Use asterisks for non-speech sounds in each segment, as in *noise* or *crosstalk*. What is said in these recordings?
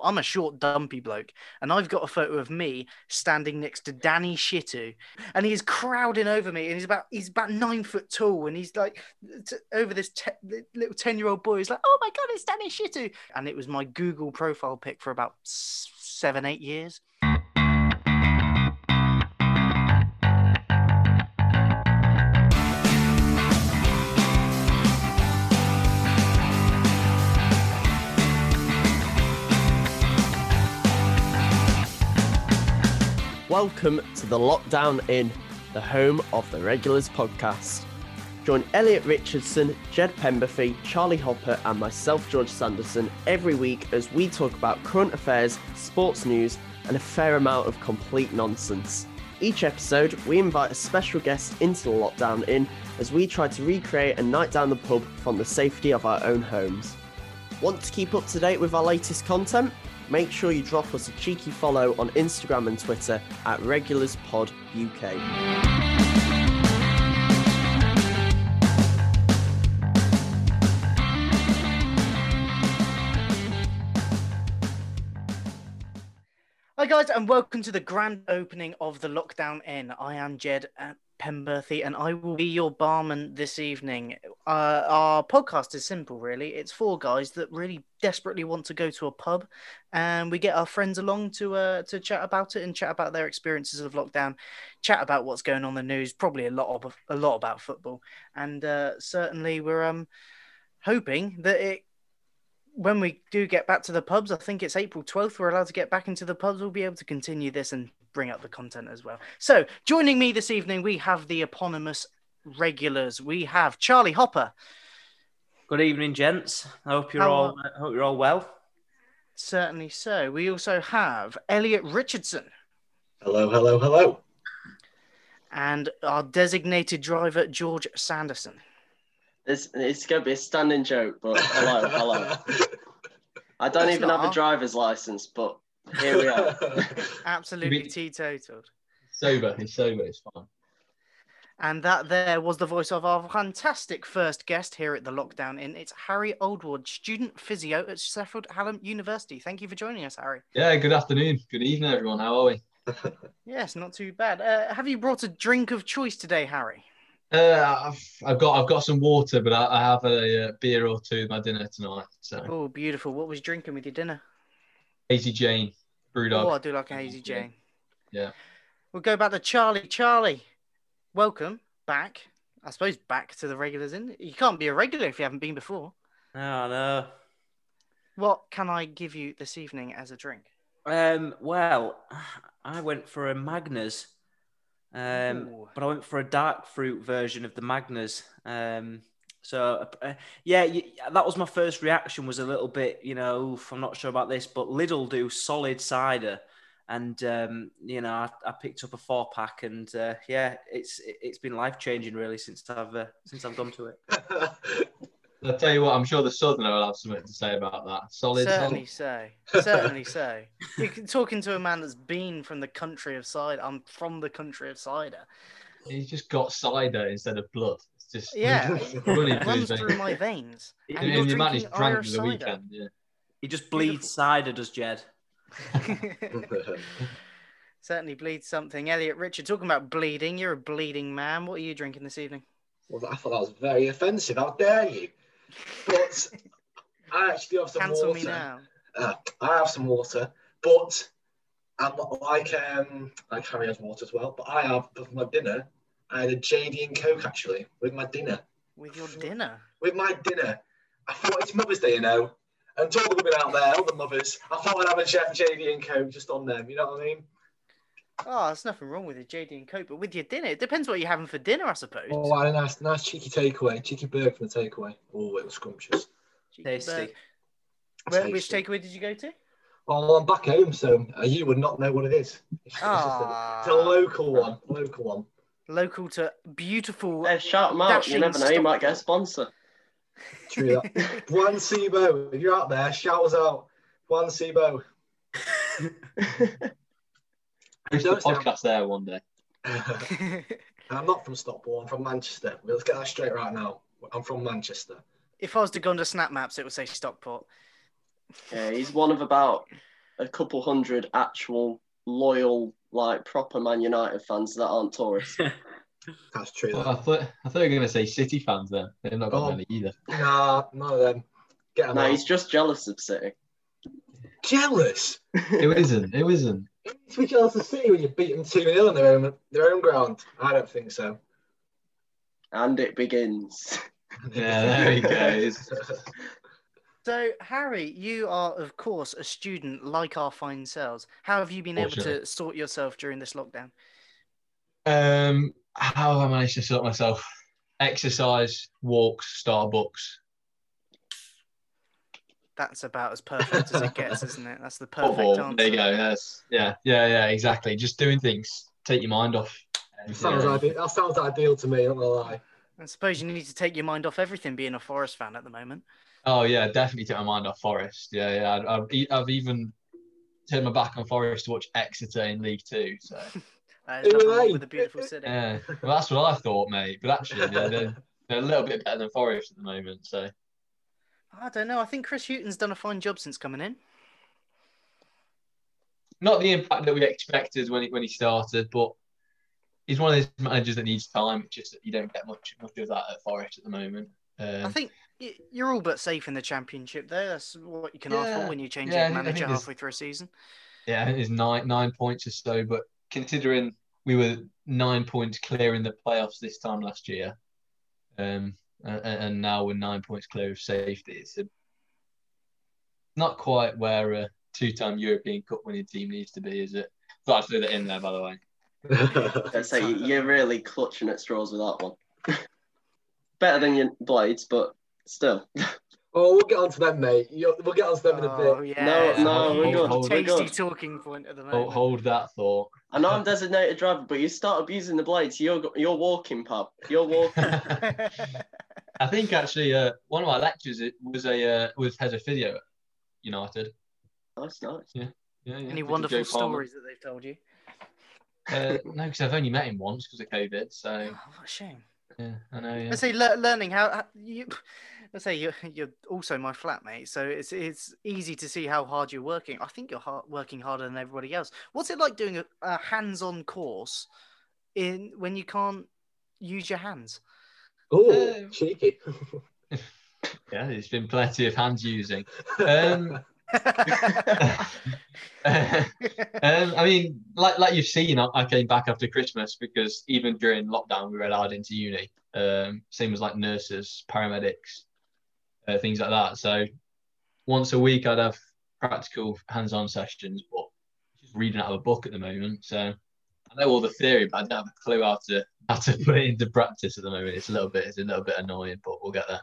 I'm a short, dumpy bloke, and I've got a photo of me standing next to Danny Shittu, and he's crowding over me, and he's about he's about nine foot tall, and he's like t- over this te- little ten year old boy. He's like, "Oh my god, it's Danny Shittu!" And it was my Google profile pic for about seven, eight years. Welcome to the Lockdown Inn, the home of the Regulars podcast. Join Elliot Richardson, Jed Pemberthy, Charlie Hopper, and myself, George Sanderson, every week as we talk about current affairs, sports news, and a fair amount of complete nonsense. Each episode, we invite a special guest into the Lockdown Inn as we try to recreate a night down the pub from the safety of our own homes. Want to keep up to date with our latest content? Make sure you drop us a cheeky follow on Instagram and Twitter at RegularsPodUK. Hi guys, and welcome to the grand opening of the Lockdown Inn. I am Jed uh, Pemberthy, and I will be your barman this evening. Uh, our podcast is simple, really. It's four guys that really desperately want to go to a pub, and we get our friends along to uh, to chat about it and chat about their experiences of lockdown, chat about what's going on in the news, probably a lot of a lot about football, and uh, certainly we're um hoping that it when we do get back to the pubs, I think it's April 12th, we're allowed to get back into the pubs. We'll be able to continue this and bring up the content as well. So, joining me this evening, we have the eponymous regulars. We have Charlie Hopper. Good evening, gents. I hope you're How all I hope you're all well. Certainly so. We also have Elliot Richardson Hello, hello, hello. and our designated driver, George Sanderson. It's, it's going to be a standing joke, but hello, hello. *laughs* I don't It's even have not. a driver's license, but here we are. *laughs* Absolutely Maybe- teetotaled. sober. He's sober. It's fine. And that there was the voice of our fantastic first guest here at the Lockdown Inn. It's Harry Oldroyd, student physio at Sheffield Hallam University. Thank you for joining us, Harry. Yeah. Good afternoon. Good evening, everyone. How are we? *laughs* *laughs* Yes, not too bad. Uh, have you brought a drink of choice today, Harry? Uh, I've, I've got I've got some water, but I, I have a, uh beer or two with my dinner tonight. So Oh, beautiful. What was you drinking with your dinner? Hazy Jane, Brewdog. Oh, I do like a hazy Jane. Yeah. We'll go back to Charlie. Charlie, welcome back. I suppose back to the regulars in. You can't be a regular if you haven't been before. Oh no. What can I give you this evening as a drink? Um, well, I went for a Magners, um, Ooh. but I went for a dark fruit version of the Magners. Um, so uh, yeah, y- that was my first reaction. Was a little bit, you know, oof, I'm not sure about this, but Lidl do solid cider, and um, you know, I, I picked up a four pack, and uh, yeah, it's it's been life changing really since I've uh, since I've gone to it. *laughs* I'll tell you what. I'm sure the Southerner will have something to say about that. Solid. Certainly so. Certainly so. You're talking to a man that's been from the country of cider. I'm from the country of cider. He's just got cider instead of blood. It's just Yeah, *laughs* running *laughs* It runs through my veins. *laughs* In- And In, you're in the amount he's drinking drank Irish for the cider. weekend. Yeah. He just Beautiful. bleeds cider, does Jed? Certainly bleeds something. Elliot Richard, talking about bleeding, you're a bleeding man. What are you drinking this evening? well, I thought that was very offensive. How dare you? But I actually have some Cancel water. me now. Uh, I have some water, but I'm not like um like Harry has water as well. But I have for my dinner. I had a JD and Coke actually with my dinner. With your dinner. With my dinner, I thought it's Mother's Day, you know. And to all the women out there, all the mothers, I thought I'd have a J- JD and Coke just on them. You know what I mean? Oh, there's nothing wrong with a JD and Coke, but with your dinner, it depends what you're having for dinner, I suppose. Oh, I had a nice, nice cheeky takeaway, cheeky burger from the takeaway. Oh, it was scrumptious. Cheeky Tasty. bird. Where, which takeaway did you go to? Well, I'm back home, so uh, you would not know what it is. It's, it's, just a, Ah. it's a local one, local one. Local to beautiful. Hey, shout them out. You never know. You might get a sponsor. True that. *laughs* Juan Sibo, if you're out there, shout us out. Juan Sibo. Host *laughs* a podcast there one day. *laughs* I'm not from Stockport, I'm from Manchester. Let's get that straight right now. I'm from Manchester. if I was to go onto Snap Maps, it would say Stockport. Yeah, he's one of about a couple hundred actual loyal, like proper Man United fans that aren't tourists. *laughs* That's true. Well, I thought I thought you were going to say City fans then. They've not got Oh. many either. Nah, none of them. Get 'em no, out. he's just jealous of City. jealous. *laughs* It isn't. It isn't. To be jealous of City when you beat them 2 0 on their own, their own ground. I don't think so. And it begins. Yeah, there he goes. *laughs* So, Harry, you are, of course, a student like our fine selves. How have you been able to sort yourself during this lockdown? Um, how have I managed to sort myself? Exercise, walks, Starbucks. That's about as perfect as it gets, isn't it? That's the *laughs* perfect Football. answer. There you go. Yes. Yeah. Yeah. Yeah. Exactly. Just doing things. Take your mind off. sounds Yeah. ideal. That sounds ideal to me, I'm not gonna lie. I suppose you need to take your mind off everything being a Forest fan at the moment. Oh yeah, definitely take my mind off Forest. Yeah, yeah. I've, I've, I've even turned my back on Forest to watch Exeter in League Two. So *laughs* Uh, Who there's nothing are wrong they? with a beautiful city. yeah, well, that's what I thought, mate. But actually, yeah, they're, they're a little bit better than Forest at the moment. So I don't know. I think Chris Hughton's done a fine job since coming in. not the impact that we expected when he, when he started, but he's one of those managers that needs time. It's just that you don't get much much of that at Forest at the moment. I Um, think y- you're all but safe in the championship, there. That's what you can ask for when you change Yeah, your think- I think manager halfway through a season. yeah, I think it's nine nine points or so. But considering we were nine points clear in the playoffs this time last year, um, and, and now we're nine points clear of safety, it's a, not quite where a two-time European Cup winning team needs to be, is it? Thought I'd throw that in there, by the way. *laughs* I say you're really clutching at straws with that one. *laughs* Better than your blades, but still. oh, we'll get on to them, mate. You'll, we'll get on to them in a Oh, bit. yeah. No, no, we're good, we're Tasty good. talking point at the Hold, moment. hold that thought. I know I'm designated driver, but you start abusing the blades. You're you're walking, pub. You're walking. *laughs* *laughs* I think actually, uh, one of my lectures it was a uh, was head of physio at United. nice, nice. Yeah, yeah. Any wonderful Joe Palmer. stories that they've told you? Uh, no, because I've only met him once because of COVID. So Oh, what a shame. yeah, I know. Yeah. Let's say le- learning how, how you. Let's say you're *laughs* you're also my flatmate, so it's it's easy to see how hard you're working. I think you're hard, working harder than everybody else. What's it like doing a, a hands-on course in when you can't use your hands? Oh, Um, cheeky. *laughs* Yeah, there's been plenty of hands using. *laughs* Um, um, I mean, like like you've seen, I, I came back after Christmas because even during lockdown, we were allowed into uni. Um, same as like nurses, paramedics, uh, things like that. So once a week, I'd have practical hands-on sessions, but just reading out of a book at the moment. So I know all the theory, but I don't have a clue how to *laughs* how to put it into practice at the moment. It's a little bit it's a little bit annoying, but we'll get there.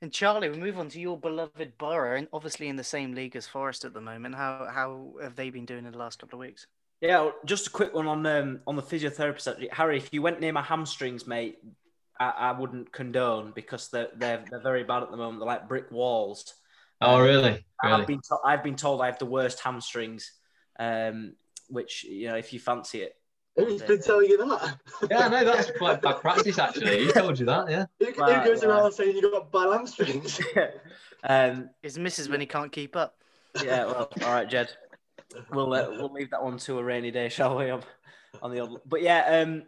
and Charlie, we move on to your beloved borough, and obviously in the same league as Forest at the moment. How how have they been doing in the last couple of weeks? Yeah, just a quick one on um, on the physiotherapist. Harry, if you went near my hamstrings, mate, I, I wouldn't condone because they're, they're they're very bad at the moment. They're like brick walls. Oh, really? I've been to- I've been told I have the worst hamstrings, um, which you know if you fancy it. Who's been telling you that? Yeah, no, that's *laughs* quite bad practice actually. He told you that, yeah. Who, who Right, goes right. around saying you got bad hamstrings? *laughs* um, Is misses when he can't keep up? yeah, well, *laughs* all right, Jed. We'll uh, we'll leave that one to a rainy day, shall we? On, on the old, but yeah, um,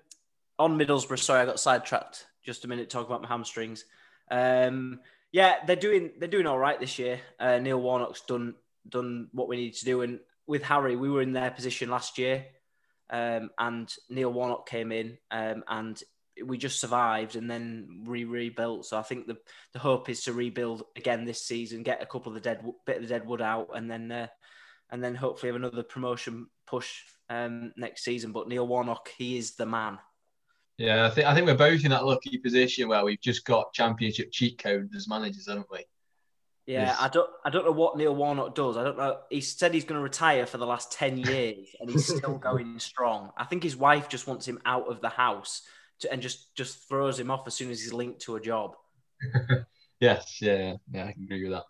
on Middlesbrough. Sorry, I got sidetracked. Just a minute talking about my hamstrings. Um, yeah, they're doing they're doing all right this year. Uh, Neil Warnock's done done what we need to do, and with Harry, we were in their position last year, um, and Neil Warnock came in, um, and we just survived, and then we rebuilt. So I think the the hope is to rebuild again this season, get a couple of the dead bit of the dead wood out, and then uh, and then hopefully have another promotion push um, next season. But Neil Warnock, he is the man. Yeah, I think I think we're both in that lucky position where we've just got championship cheat codes as managers, haven't we? Yeah. I don't I don't know what Neil Warnock does. I don't know. He said he's going to retire for the last ten years, and he's still *laughs* going strong. I think his wife just wants him out of the house to, and just just throws him off as soon as he's linked to a job. *laughs* Yes, yeah, yeah, I can agree with that.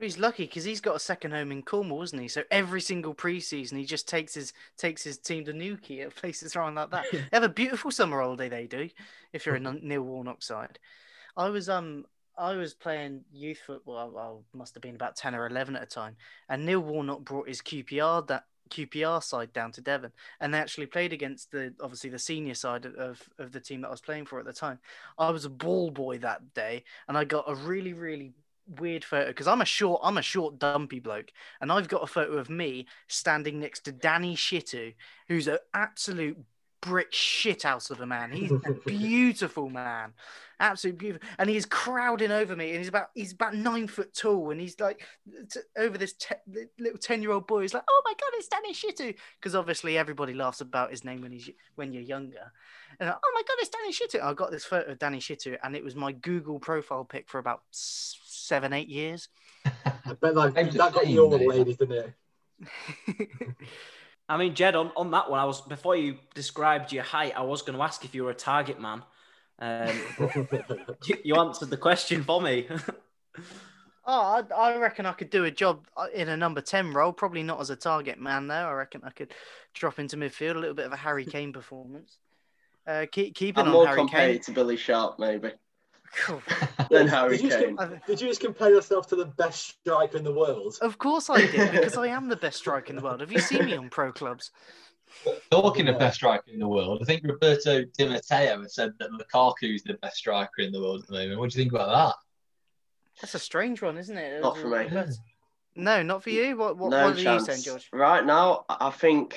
He's lucky because he's got a second home in Cornwall, isn't he? So every single preseason, he just takes his takes his team to Newquay at *laughs* places around like that. They have a beautiful summer holiday. They do. If you're a Neil Warnock side, I was um I was playing youth football. I must have been about ten or eleven at a time, and Neil Warnock brought his QPR that QPR side down to Devon, and they actually played against the obviously the senior side of of the team that I was playing for at the time. I was a ball boy that day, and I got a really really weird photo because I'm a short I'm a short dumpy bloke, and I've got a photo of me standing next to Danny Shittu, who's an absolute brick shit house of a man. He's a *laughs* beautiful man, absolutely beautiful, and he's crowding over me. And he's about he's about nine foot tall, and he's like t- over this te- little ten year old boy. He's like, "Oh my god, it's Danny Shittu," because obviously everybody laughs about his name when he's when you're younger. And like, oh my god, it's Danny Shittu. I got this photo of Danny Shittu, and it was my Google profile pic for about seven eight years. *laughs* I bet like, that got you all the ladies, didn't it? *laughs* I mean, Jed, on, on that one, I was before you described your height, I was going to ask if you were a target man. Um, *laughs* you, you, answered the question for me. oh, I, I, reckon I could do a job uh, in a number 10 role, probably not as a target man, though. I reckon I could drop into midfield, a little bit of a Harry Kane performance. Uh, keep, keeping I'm on more Harry compared Kane. to Billy Sharp, maybe. Cool. *laughs* than Harry did you, just, uh, did you just compare yourself to the best striker in the world? Of course I did, *laughs* because I am the best striker in the world. Have you seen me on pro clubs? Talking of best striker in the world, I think Roberto Di Matteo has said that Lukaku is the best striker in the world at the moment. What do you think about that? That's a strange one, isn't it? Not for me. No, not for you. What, what, no what are you saying, George? Right now, I think.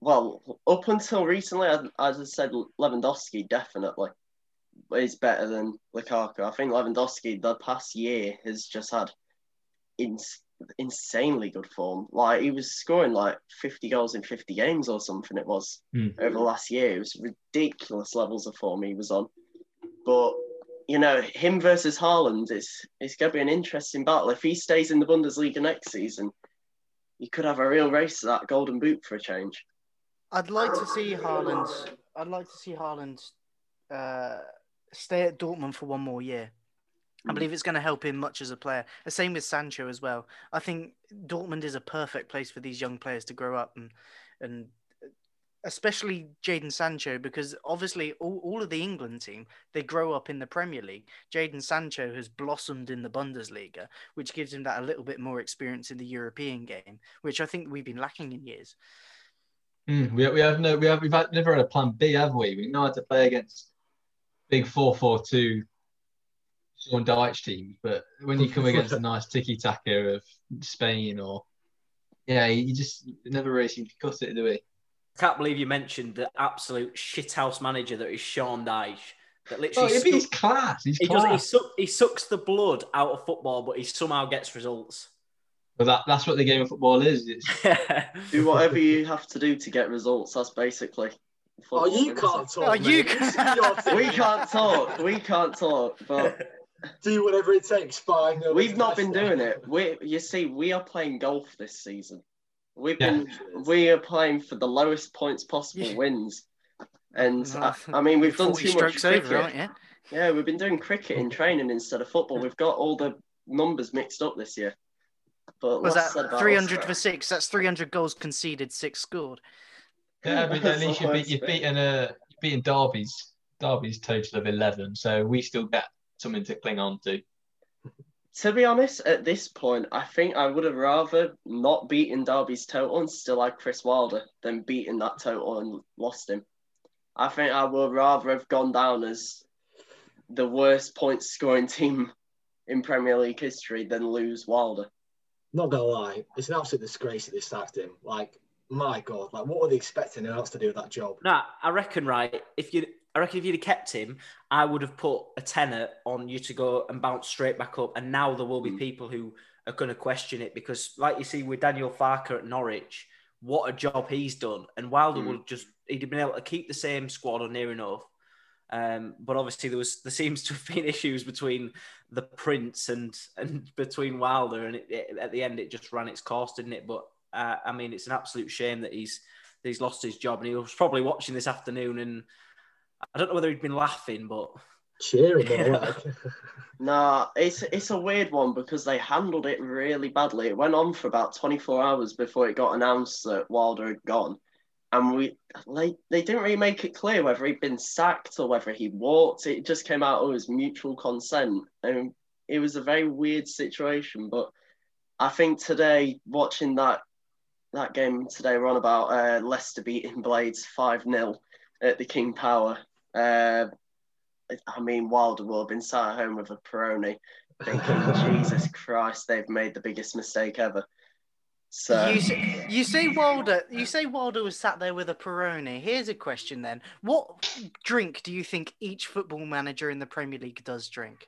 Well, up until recently, as I said, Lewandowski definitely is better than Lukaku. I think Lewandowski the past year has just had ins- insanely good form. Like he was scoring like 50 goals in 50 games or something. It was Hmm. over the last year. It was ridiculous levels of form he was on. But you know, him versus Haaland is it's going to be an interesting battle. If he stays in the Bundesliga next season, you could have a real race to that golden boot for a change. I'd like to see Haaland. I'd like to see Haaland uh, stay at Dortmund for one more year. I believe it's going to help him much as a player. The same with Sancho as well. I think Dortmund is a perfect place for these young players to grow up and and especially Jaden Sancho because obviously all, all of the England team they grow up in the Premier League. Jaden Sancho has blossomed in the Bundesliga, which gives him that a little bit more experience in the European game, which I think we've been lacking in years. Mm, we, we have no we have we've had, never had a plan B, have we? We know how to play against big four four two Sean Dyche teams, but when you come *laughs* against a nice tiki taka of Spain or yeah, you just never really seem to cut it, do we? I can't believe you mentioned the absolute shithouse manager that is Sean Dyche. That Oh, literally yeah, but he's suck- class. He's he, does, he, class. suck, he sucks the blood out of football, but he somehow gets results. But that, that's what the game of football is. It's *laughs* Do whatever you have to do to get results. That's basically. Oh, you can't talk. Oh, you can't. This is your *laughs* team. We can't talk. We can't talk. But *laughs* do whatever it takes. Fine. no, we've not been nice. doing it. We, you see, we are playing golf this season. We've Yeah. been, we are playing for the lowest points possible Yeah. wins. And I, I mean, we've done too much strokes cricket. over, aren't you? Yeah, we've been doing cricket in training instead of football. We've got all the numbers mixed up this year. But Was that 300 for six? That's 300 goals conceded, six scored. Yeah, but at *laughs* least you beat, you've beaten uh, you've beaten Derby's Derby's total of eleven, so we still get something to cling on to. To be honest, at this point, I think I would have rather not beaten Derby's total and still had Chris Wilder than beaten that total and lost him. I think I would rather have gone down as the worst points scoring team in Premier League history than lose Wilder. Not gonna lie, it's an absolute disgrace that they sacked him. Like, my God, like, what were they expecting else to do with that job? No, I reckon right. If you, I reckon if you'd have kept him, I would have put a tenner on you to go and bounce straight back up. And now there will be people who are going to question it because, like you see with Daniel Farke at Norwich, what a job he's done. And Wilder Mm. would just he'd have been able to keep the same squad or near enough. Um, but obviously there was there seems to have been *laughs* issues between the Prince and and between Wilder, and it, it- at the end it just ran its course, didn't it? But uh, I mean, it's an absolute shame that he's that he's lost his job, and he was probably watching this afternoon, and I don't know whether he'd been laughing, but Cheering, Yeah. like. *laughs* Nah, it's it's a weird one because they handled it really badly. It went on for about 24 hours before it got announced that Wilder had gone. and we like they didn't really make it clear whether he'd been sacked or whether he walked. It just came out as mutual consent, and it was a very weird situation. But I think today, watching that that game today, we're on about uh, Leicester beating Blades five 0 at the King Power. Uh, I mean, Wilder will have been sat at home with a Peroni, thinking, *laughs* Jesus Christ, they've made the biggest mistake ever. So You say, you say Wilder. You say Wilder was sat there with a Peroni. Here's a question then: What drink do you think each football manager in the Premier League does drink?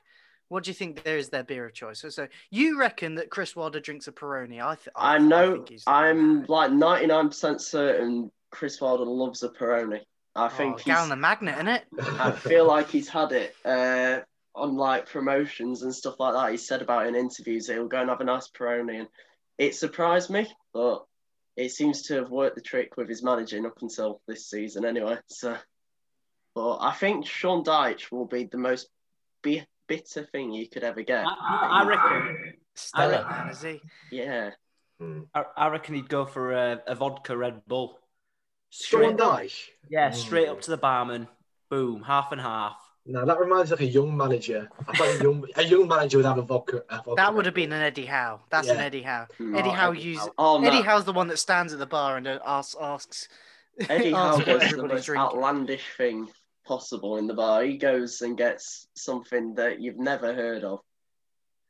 What do you think there is their beer of choice? So, so you reckon that Chris Wilder drinks a Peroni? I, th- I I know he's- I'm like 99% certain Chris Wilder loves a Peroni. I think oh, he's, Gallon of Magnet, it. *laughs* I feel like he's had it uh, on like promotions and stuff like that. He said about it in interviews that he'll go and have a nice Peroni, and it surprised me, but it seems to have worked the trick with his managing up until this season, anyway. So, but I think Sean Dyche will be the most bi- bitter thing you could ever get. I, I reckon. Stellar, reckon- is he? Yeah, I, I reckon he'd go for a, a vodka Red Bull. Sean Straight, Dyche. yeah, Mm. straight up to the barman. Boom, half and half. No, that reminds me of a young manager. I thought a young, a young manager would have a vodka. A vodka That would have been an Eddie Howe. That's an Eddie Howe. Mm. Eddie Oh, Howe Eddie uses. Howe. Oh, Eddie no. Howe's the one that stands at the bar and asks asks. Eddie Howe does the most outlandish thing possible in the bar. He goes and gets something that you've never heard of,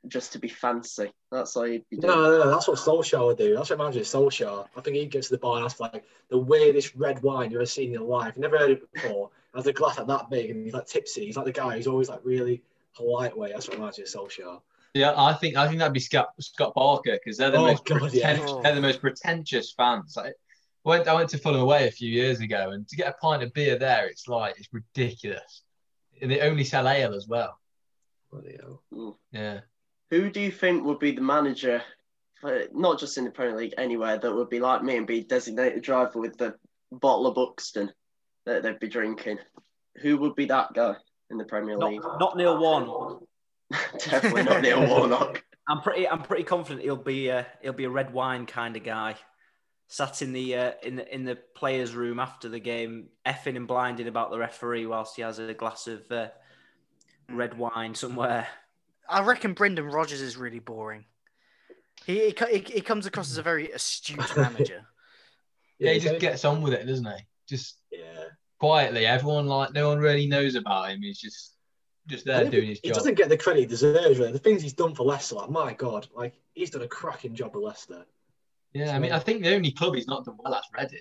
just to be fancy. That's all he'd be doing. no, no, that's what Solskjaer would do. That's what manager Solskjaer. I think he'd get to the bar and ask for like the weirdest red wine you've ever seen in your life. You've never heard it before. Has a glass like that big and he's like tipsy. He's like the guy who's always like really polite way. That's what I manager Solskjaer. Yeah, I think I think that'd be Scott Scott Parker because they're the Oh, most God, yeah. pretentious, they're the most pretentious fans. Like, I went I went to Fulham away a few years ago, and to get a pint of beer there, it's like it's ridiculous. And they only sell ale as well. Bloody. Yeah, Who do you think would be the manager, for, not just in the Premier League, anywhere, that would be like me and be designated driver with the bottle of Buxton that they'd be drinking? Who would be that guy in the Premier League? Not, not Neil Warnock. *laughs* Definitely not Neil Warnock. *laughs* I'm pretty. I'm pretty confident he'll be. Uh, he'll be a red wine kind of guy. Sat in the uh, in the in the players' room after the game, effing and blinding about the referee whilst he has a glass of uh, red wine somewhere. I reckon Brendan Rodgers is really boring. He, he, he, he comes across as a very astute manager. *laughs* yeah, he just gets on with it, doesn't he? Just Yeah. quietly. Everyone like no one really knows about him. He's just just there doing his he job. He doesn't get the credit he deserves. Really. The things he's done for Leicester, like my God, like he's done a cracking job at Leicester. Yeah, I mean, I think the only club he's not done well at's Reading.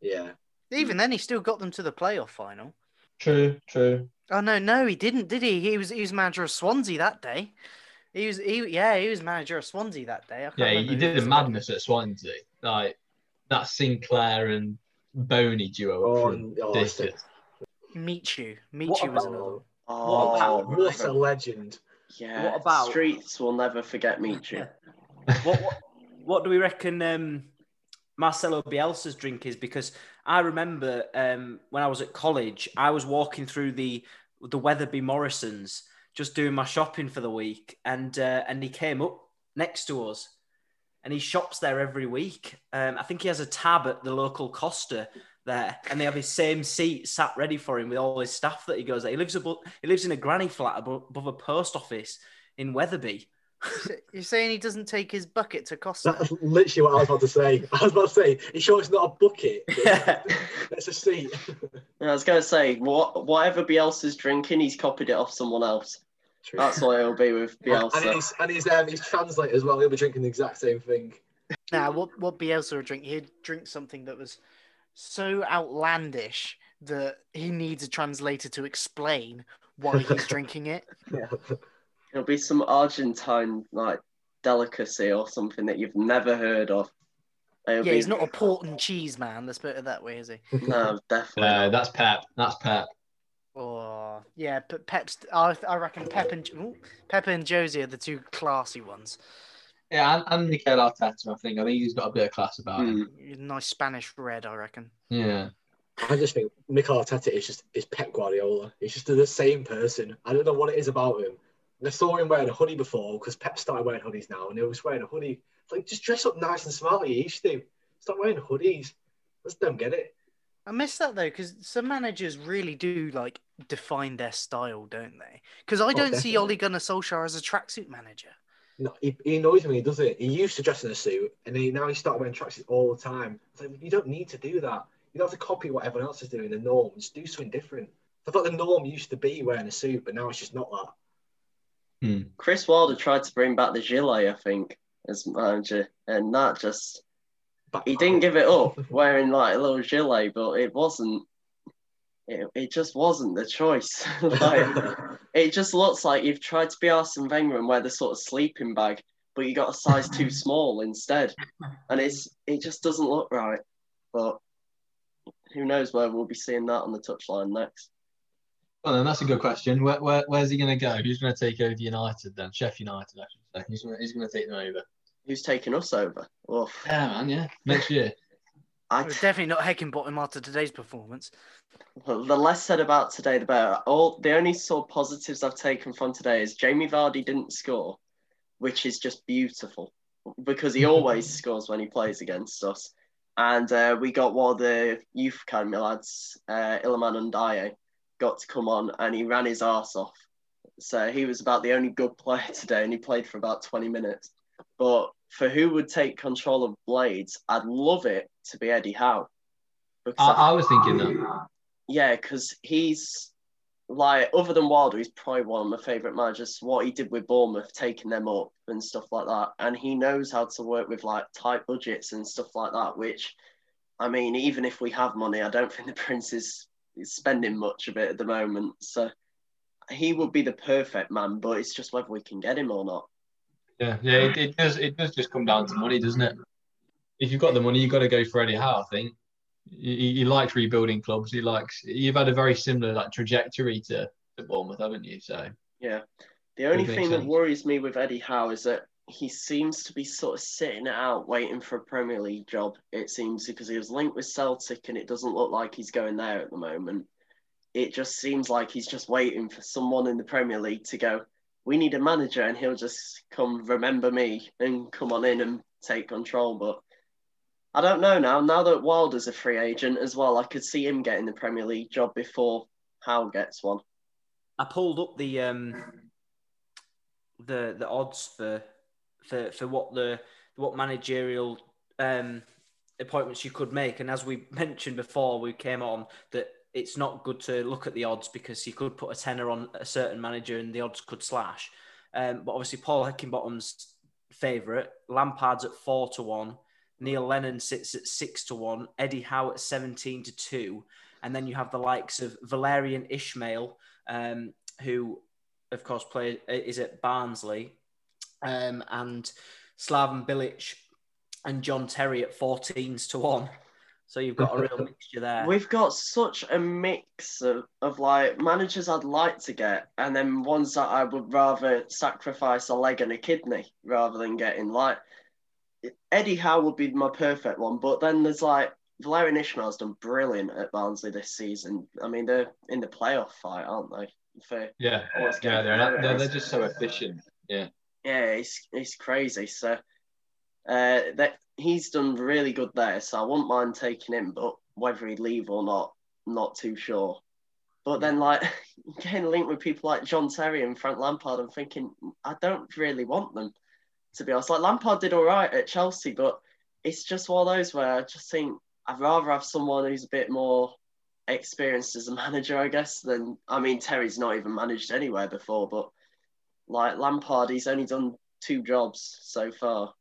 Yeah. Even then, he still got them to the playoff final. True, true. Oh no, no, he didn't, did he? He was he was manager of Swansea that day. He was he yeah, he was manager of Swansea that day. I can't Yeah, he did a the- madness at Swansea. Like that Sinclair and Bony duo. Oh, were and- oh, it's ridiculous. Michu. Michu What was about- another. one. Oh, about- What a legend. yeah. what about- Streets will never forget Michu. *laughs* what, what what do we reckon um, Marcelo Bielsa's drink is? Because I remember um, when I was at college, I was walking through the the Wetherby Morrisons, just doing my shopping for the week, and uh, and he came up next to us, and he shops there every week. Um, I think he has a tab at the local Costa there, and they have his same seat sat ready for him with all his staff that he goes there. He lives above, he lives in a granny flat above, above a post office in Wetherby. You're saying he doesn't take his bucket to Costa? That's literally what I was about to say. I was about to say, it's sure it's not a bucket. *laughs* It's a seat. I was going to say, what, whatever Bielsa's drinking, he's copied it off someone else. True. That's what it'll be with *laughs* And Bielsa. his, and his, um, his translator as well, he'll be drinking the exact same thing. Now, what what Bielsa would drink? He'd drink something that was so outlandish that he needs a translator to explain why he's *laughs* drinking it. It'll be some Argentine like delicacy or something that you've never heard of. It'll Yeah, be, he's not a port and cheese man. Let's put it that way, is he? *laughs* No, definitely. No, not. that's Pep. That's Pep. Oh, yeah. But Pep's. I, I reckon Pep and ooh, Pepper and Josie are the two classy ones. Yeah, and, and Mikel Arteta. I think. I think he's got a bit of class about him. Hmm. Nice Spanish red, I reckon. Yeah. I just think Mikel Arteta is just is Pep Guardiola. He's just the same person. I don't know what it is about him. And I saw him wearing a hoodie before because Pep started wearing hoodies now, and he was wearing a hoodie. It's like just dress up nice and smart. like You used to stop wearing hoodies. I just don't get it. I miss that though, because some managers really do like define their style, don't they? Because I oh, don't see definitely. Ole Gunnar Solskjaer as a tracksuit manager. No, he, he annoys me he does it. He used to dress in a suit, and he now he started wearing tracksuits all the time. It's like, you don't need to do that. You don't have to copy what everyone else is doing. The norm, just do something different. I thought the norm used to be wearing a suit, but now it's just not that. Hmm. Chris Wilder tried to bring back the gilet, I think, as manager, and that just But he didn't give it up *laughs* wearing like a little gilet, but it wasn't. It, it just wasn't the choice. *laughs* like, *laughs* it just looks like you've tried to be Arsene Wenger and wear the sort of sleeping bag, but you got a size too small instead, and it's it just doesn't look right. But who knows where we'll be seeing that on the touchline next? Well, then that's a good question. Where, where, where's he going to go? Who's going to take over United then? Chef United, I should say. Who's, gonna- who's to take them over? Who's taking us over? Oof. Yeah, man. Yeah, next year. *laughs* I, We're definitely not Heckingbottom after today's performance. Well, the less said about today, the better. All the only sort of positives I've taken from today is Jamie Vardy didn't score, which is just beautiful because he always *laughs* scores when he plays against us. And uh, we got one of the youth academy lads, uh, Iliman Ndiaye, got to come on and he ran his arse off. So he was about the only good player *laughs* today, and he played for about 20 minutes. But for who would take control of Blades, I'd love it to be Eddie Howe. Because I, I was thinking that. yeah, because he's like other than Wilder, he's probably one of my favourite managers. What he did with Bournemouth, taking them up and stuff like that, and he knows how to work with like tight budgets and stuff like that. Which, I mean, even if we have money, I don't think the *laughs* Prince is spending much of it at the moment. So he would be the perfect man, but it's just whether we can get him or not. Yeah, yeah. It, it does. It does just come down to money, doesn't it? If you've got the money, you've got to go for Eddie Howe. I think he, he likes rebuilding clubs. He likes. You've had a very similar like trajectory to, to Bournemouth, haven't you? So Yeah. The only thing that worries me with Eddie Howe is that he seems to be sort of sitting it out, waiting for a Premier League job. It seems because he was linked with Celtic, and it doesn't look like he's going there at the moment. It just seems like he's just waiting for someone in the Premier League to go. We need a manager, and he'll just come remember me and come on in and take control. But I don't know now. Now that Wilder's a free agent as well, I could see him getting the Premier League job before Howe gets one. I pulled up the um the the odds for for for what the what managerial um appointments you could make, and as we *laughs* mentioned before, we came on that it's not good to look at the odds because you could put a tenner on a certain manager and the odds could slash. Um, but obviously, Paul Heckingbottom's favourite, Lampard's at four to one, Neil Lennon sits at six to one, Eddie Howe at seventeen to two, and then you have the likes of Valérien Ismaël, um, who, of course, play is at Barnsley, um, and Slaven Bilic and John Terry at 14s to one. So you've got a real *laughs* mixture there. We've got such a mix of, of like managers I'd like to get, and then ones that I would rather sacrifice a leg and a kidney rather than getting. Like Eddie Howe would be my perfect one, but then there's like Valérien Ismaël's done brilliant at Barnsley this season. I mean, they're in the playoff fight, aren't they? For, yeah, yeah, they're, better. they're they're just so efficient. Yeah, yeah, it's it's crazy. So uh, that he's done really good there. So I wouldn't mind taking him, but whether he'd leave or not, not too sure. But then, like *laughs* getting linked with people like John Terry and Frank Lampard, I'm thinking I don't really want them to be honest. Like Lampard did all right at Chelsea, but it's just one of those where I just think I'd rather have someone who's a bit more experienced as a *laughs* manager, I guess. Than I mean, Terry's not even managed anywhere before, but like Lampard, he's only done two jobs so far.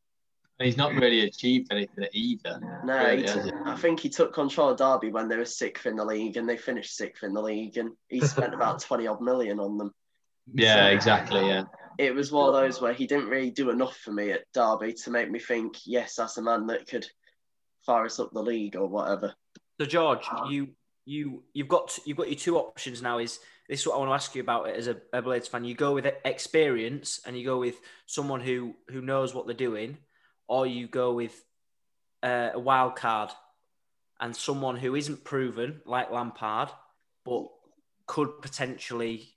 he's not really achieved anything either. No, really, he has he? I think he took control of Derby when they were sixth in the league, and they finished sixth in the league, and he spent *laughs* about twenty odd million on them. Yeah, exactly. Yeah, It was one of those where he didn't really do enough for me at Derby to make me think, yes, that's a man that could fire us up the league or whatever. So George, you you you've got you've got your two options now. Is this is what I want to ask you about it as a, a Blades fan? You go with experience and you go with someone who who knows what they're doing, or you go with uh, a wild card and someone who isn't proven like Lampard, but could potentially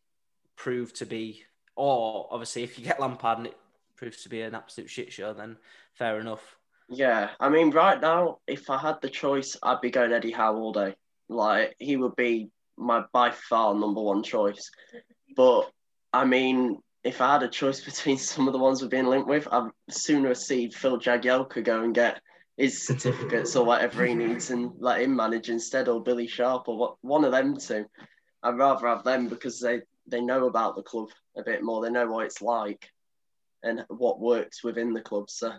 prove to be. Or obviously, if you get Lampard and it proves to be an absolute shit show, then fair enough. Yeah, I mean, right now, if I had the choice, I'd be going Eddie Howe all day. Like he would be my by far number one choice. But I mean, if I had a choice *laughs* between some of the ones we've been linked with, I'd sooner see Phil Jagielka go and get his certificates or whatever he needs and let him manage instead, or Billy Sharp or what, one of them two. I'd rather have them because they, they know about the club a bit more. They know what it's like and what works within the club. So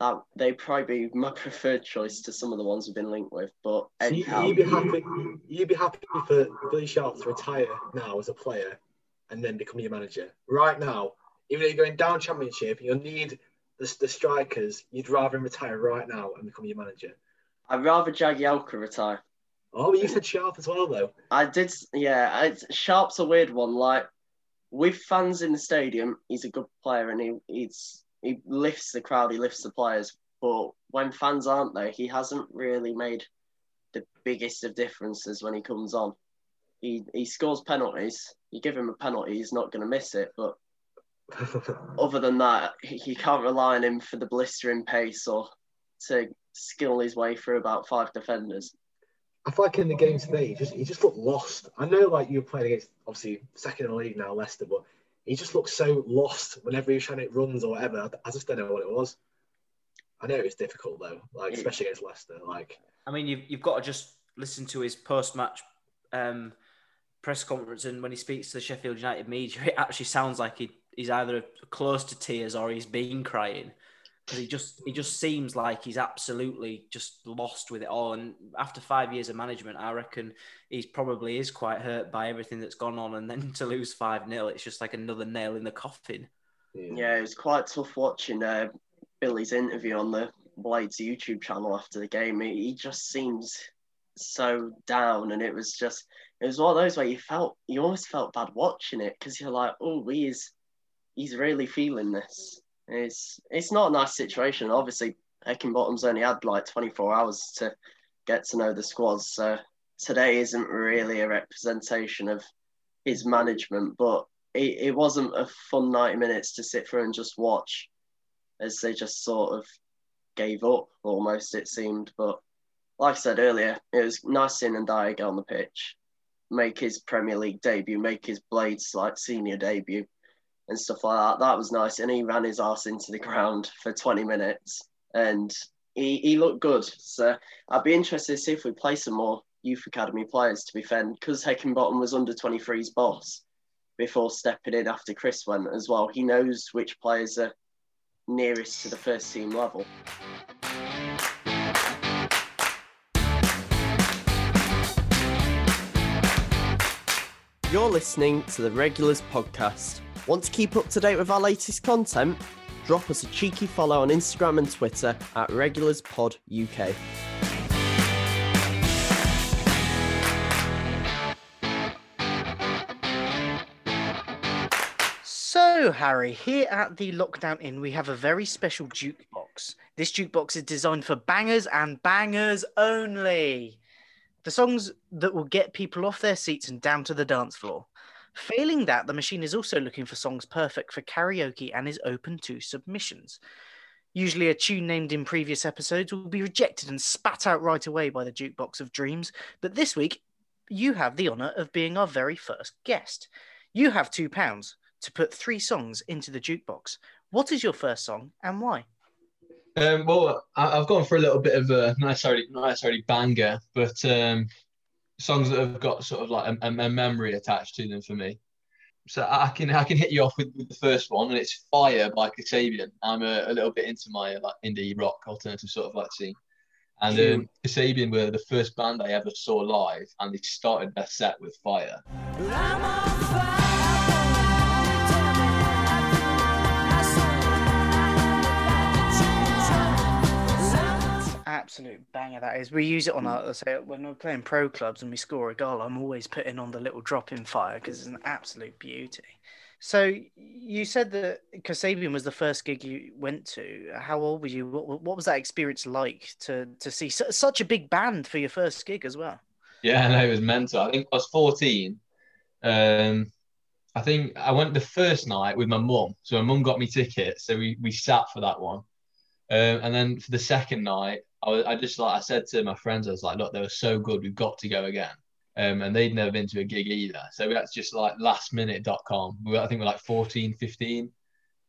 that they'd probably be my preferred choice to some of the ones we've been linked with. But So you, anyhow, you'd be happy. You'd be happy for Billy Sharp to retire now as a player, and then become your manager. Right now, even though you're going down Championship, you'll need the, the strikers. You'd rather him retire right now and become your manager. I'd rather Jagielka retire. Oh, but you said Sharp as well, though. I did, yeah. I, Sharp's a weird one. Like with fans in the stadium, he's a good player and he he's he lifts the crowd, he lifts the players. But when fans aren't there, he hasn't really made the biggest of differences when he comes on. He he scores penalties. You give him a penalty, he's not going to miss it. But *laughs* other than that, he, you can't rely on him for the blistering pace or to skill his way through about five defenders. I feel like in the game today, he just he just looked lost. I know, like you were playing against obviously second in the league now, Leicester, but he just looked so lost whenever he was trying to runs or whatever. I, just don't know what it was. I know it was difficult though, like especially against Leicester. Like I mean, you've, you've got to just listen to his post match um, press conference, and when he speaks to the Sheffield United media, it actually sounds like he, he's either close to tears or he's been crying because he just he just seems like he's absolutely just lost with it all. And after five years of management, I reckon he's probably is quite hurt by everything that's gone on. And then *laughs* to lose five 0 it's just like another nail in the coffin. Yeah, it was quite tough watching uh, Billy's interview on the Blades YouTube channel after the game. He, he just seems so down, and it was just it was one of those where you felt you almost felt bad watching it because you're like, oh, he's he's really feeling this. It's it's not a nice situation. Obviously, Heckingbottom's only had like 24 hours to get to know the squads, so today isn't really a representation of his management, but it, it wasn't a fun 90 minutes to sit through and just watch as they just sort of gave up almost, it seemed. But like I said earlier, it was nice seeing Ndiaye get on the pitch, make his Premier League debut, make his Blades like senior debut and stuff like that. That was nice. And he ran his ass into the ground for 20 minutes and he, he looked good. So I'd be interested to see if we play some more youth academy players to be fair, because Heckingbottom was under 23's boss before stepping in after Chris went as well. He knows which players are nearest to the first team level. You're listening to the Regulars Podcast. Want to keep up to date with our latest content? Drop us a cheeky follow on Instagram and Twitter at RegularsPod UK. So, Harry, here at the Lockdown Inn, we have a very special jukebox. This jukebox is designed for bangers and bangers only. The songs that will get people off their seats and down to the dance floor. Failing that, the machine is also looking for songs perfect for karaoke and is open to submissions. Usually, a tune named in previous episodes will be rejected and spat out right away by the Jukebox of Dreams, but this week, you have the honour of being our very first guest. You have two pounds to put three songs into the jukebox. What is your first song and why? Um, well, I've gone for a little bit of a not necessarily banger, but um, songs that have got sort of like a, a memory attached to them for me. So I can I can hit you off with, with the first one, and it's "Fire" by Kasabian. I'm a, a little bit into my like indie rock alternative sort of like scene, and um, Kasabian were the first band I ever saw live, and they started their set with "Fire." Absolute banger that is. We use it on our say when we're playing pro clubs and we score a goal. I'm always putting on the little drop in fire because it's an absolute beauty. So you said that Kasabian was the first gig you went to. How old were you? What, what was that experience like to to see su- such a big band for your first gig as well? Yeah, no, it was mental. I think I was 14. Um, I think I went the first night with my mum. So my mum got me tickets. So we, we sat for that one. Um, and then for the second night, I was, I just like I said to my friends, I was like, look, they were so good, we've got to go again. Um, and they'd never been to a gig either. So we had to just like lastminute.com. We were, I think we we're like 14, 15.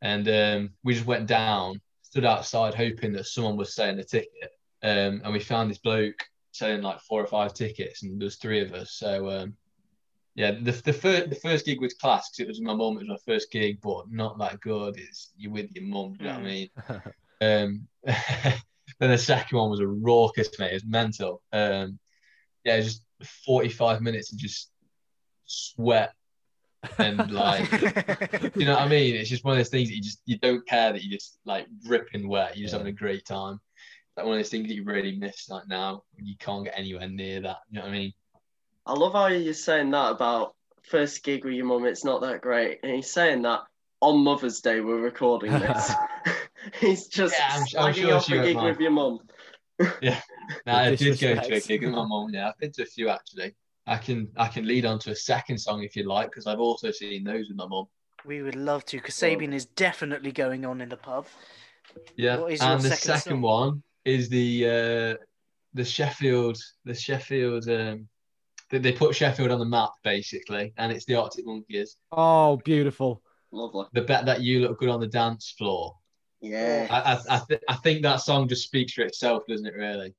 And um, we just went down, stood outside hoping that someone was selling a ticket. Um, and we found this bloke selling like four or five tickets, and there was three of us. So um, yeah, the the first the first gig was class because it was my mum. It was my first gig, but not that good. It's you're with your mum. You know what I mean? *laughs* um, *laughs* then the second one was a raucous, mate. It was mental. Um, yeah, just 45 minutes of just sweat and like *laughs* you know what I mean? It's just one of those things that you just you don't care that you just like ripping wet. You're just having a great time. Like one of those things that you really miss like now you can't get anywhere near that. You know what I mean? I love how you're saying that about first gig with your mum. It's not that great, and he's saying that on Mother's Day we're recording this. *laughs* *laughs* he's just Yeah, I'm- I'm sure off a gig with your mum. *laughs* *laughs* Yeah. No, I did go to a gig with my mum. Yeah, I've been to a few actually. I can I can lead on to a second song if you'd like because I've also seen those with my mum. We would love to. Kasabian is definitely going on in the pub. Yeah, What is and the second second one is the uh, the Sheffield the Sheffield um, they, they put Sheffield on the map basically, and it's the Arctic Monkeys. Oh, beautiful. Lovely. The bet that you look good on the dance floor. Yeah. I I, I, th- I think that song just speaks for itself, doesn't it? Really?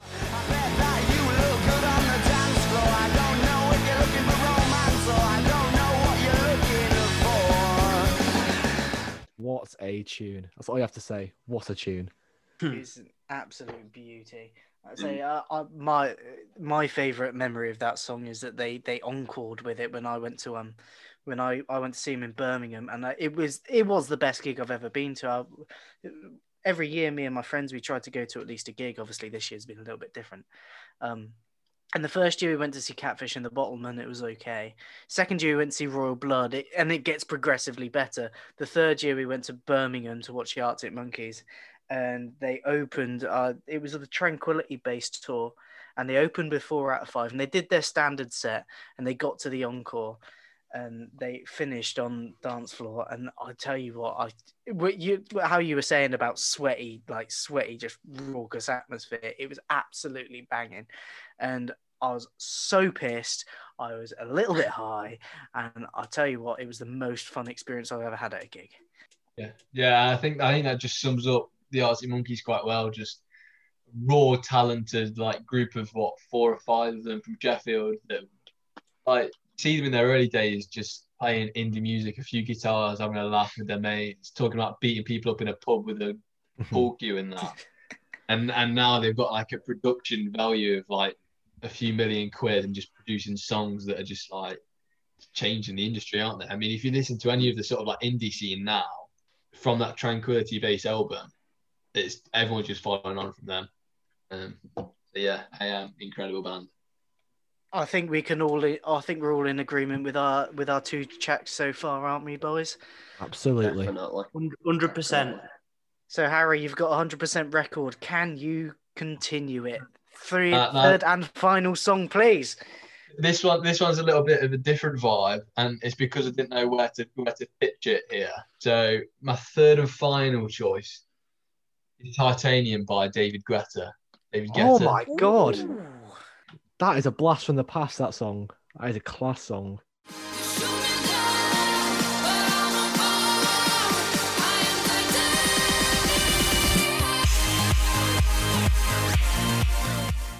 What a tune. That's all you have to say. What a tune. It's an absolute beauty. I'd say uh, I, my my favorite memory of that song is that they they encored with it when I went to um when I, I went to see him in Birmingham and it was it was the best gig I've ever been to. I, every year, me and my friends we tried to go to at least a gig. Obviously, this year's been a little bit different. Um, and the first year we went to see Catfish and the Bottlemen, it was okay. Second year we went to see Royal Blood, it, and it gets progressively better. The third year we went to Birmingham to watch the Arctic Monkeys, and they opened. Uh, it was a Tranquility based tour, and they opened before out of five, and they did their standard set, and they got to the encore, and they finished on dance floor. And I tell you what, I what you how you were saying about sweaty, like sweaty, just raucous atmosphere. It was absolutely banging, and I was so pissed. I was a little bit high, and I tell you what, it was the most fun experience I've ever had at a gig. Yeah, yeah. I think I think that just sums up the Arctic Monkeys quite well. Just raw, talented, like group of what four or five of them from Sheffield that like see them in their early days just playing indie music, a few guitars, having a laugh with their mates, talking about beating people up in a pub with a *laughs* pool cue and that. And and now they've got like a production value of like a few million quid and just producing songs that are just like changing the industry, aren't they? I mean, if you listen to any of the sort of like indie scene now from that Tranquility based album, it's everyone's just following on from them. Um, so yeah, I am incredible band. I think we can all. I think we're all in agreement with our with our two checks so far, aren't we, boys? Absolutely. Hundred percent. So Harry, you've got a hundred percent record. Can you continue it? Three, Uh, no. third and final song, please. This one, this one's a little bit of a different vibe, and it's because I didn't know where to where to pitch it here. So my third and final choice is Titanium by David Guetta. David Guetta. Oh my god. Ooh. That is a blast from the past, that song. That is a class song.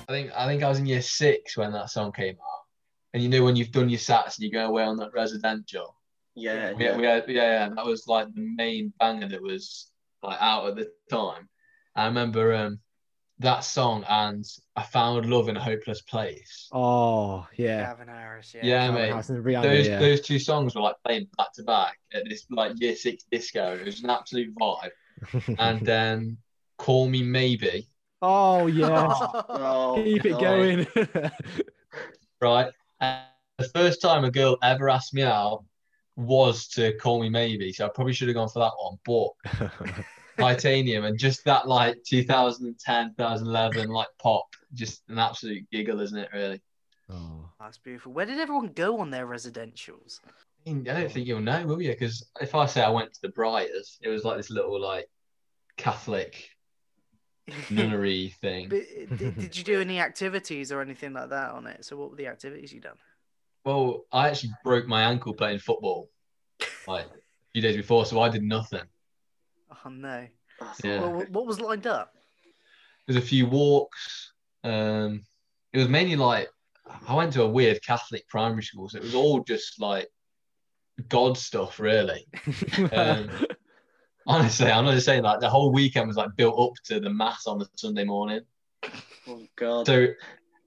I think I think I was in year six when that song came out. And you know when you've done your sats and you go away on that residential. Yeah. We, yeah. we had, yeah, yeah, that was like the main banger that was like out at the time. I remember um that song and I found love in a hopeless place. Oh, yeah. Gavin Harris. Yeah. Yeah, Calvin mate. Harris and Rihanna, Those yeah. those two songs were like playing back to back at this like year six disco. It was an absolute vibe. *laughs* and then Call Me Maybe, oh, *laughs* yeah. Oh, Keep it oh, going. right? And the first time a girl ever asked me out was to Call Me Maybe. So I probably should have gone for that one. But *laughs* Titanium and just that like 2010, 2011 like pop, just an absolute giggle, isn't it? Really. oh. That's beautiful. Where did everyone go on their residentials? I mean, I don't think you'll know, will you? Because if I say I went to the Briars, it was like this little like Catholic *laughs* nunnery thing. But uh, did, did you do any activities or anything like that on it? So what were the activities you done? Well, I actually broke my ankle playing football like a few days before, so I did nothing. Oh no. Yeah. Well, what was lined up? There's a few walks. Um, it was mainly like I went to a weird Catholic primary school, so it was all just like God stuff, really. *laughs* Um, honestly, I'm not just saying like the whole weekend was like built up to the mass on the Sunday morning. Oh God. So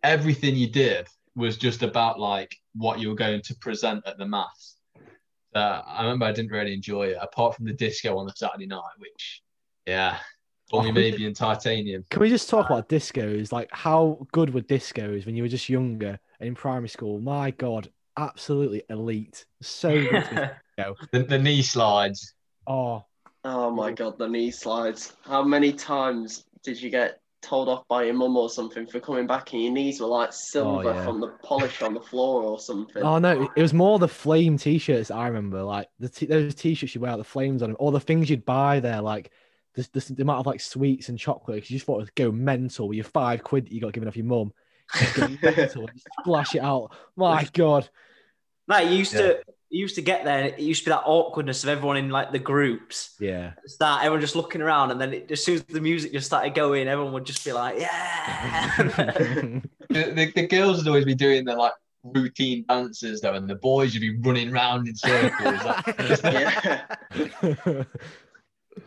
everything you did was just about like what you were going to present at the mass. Uh, I remember I didn't really enjoy it, apart from the disco on the Saturday night, which, yeah, only Oh, maybe in titanium. Can we just talk about discos? Like, how good were discos when you were just younger and in primary school? My God, absolutely elite. So good. *laughs* The, the knee slides. oh, Oh my God, the knee slides. How many times did you get told off by your mum or something for coming back and your knees were like oh, silver yeah. from the polish on the floor or something? oh no, it was more the flame t-shirts I remember. Like the t- those t-shirts you wear the flames on them, or the things you'd buy there, like the, the, the amount of like sweets and chocolate. you just thought it would go mental with your five quid that you got given off your mum. Just *laughs* mental just splash it out. My God. Like you used Yeah. to, you used to get there. It used to be that awkwardness of everyone in like the groups. Yeah. Start everyone just looking around, and then it, as soon as the music just started going, everyone would just be like, "Yeah." *laughs* The, the, the girls would always be doing the like routine dances though, and the boys would be running round in circles. Like, *laughs* just, the, Yeah.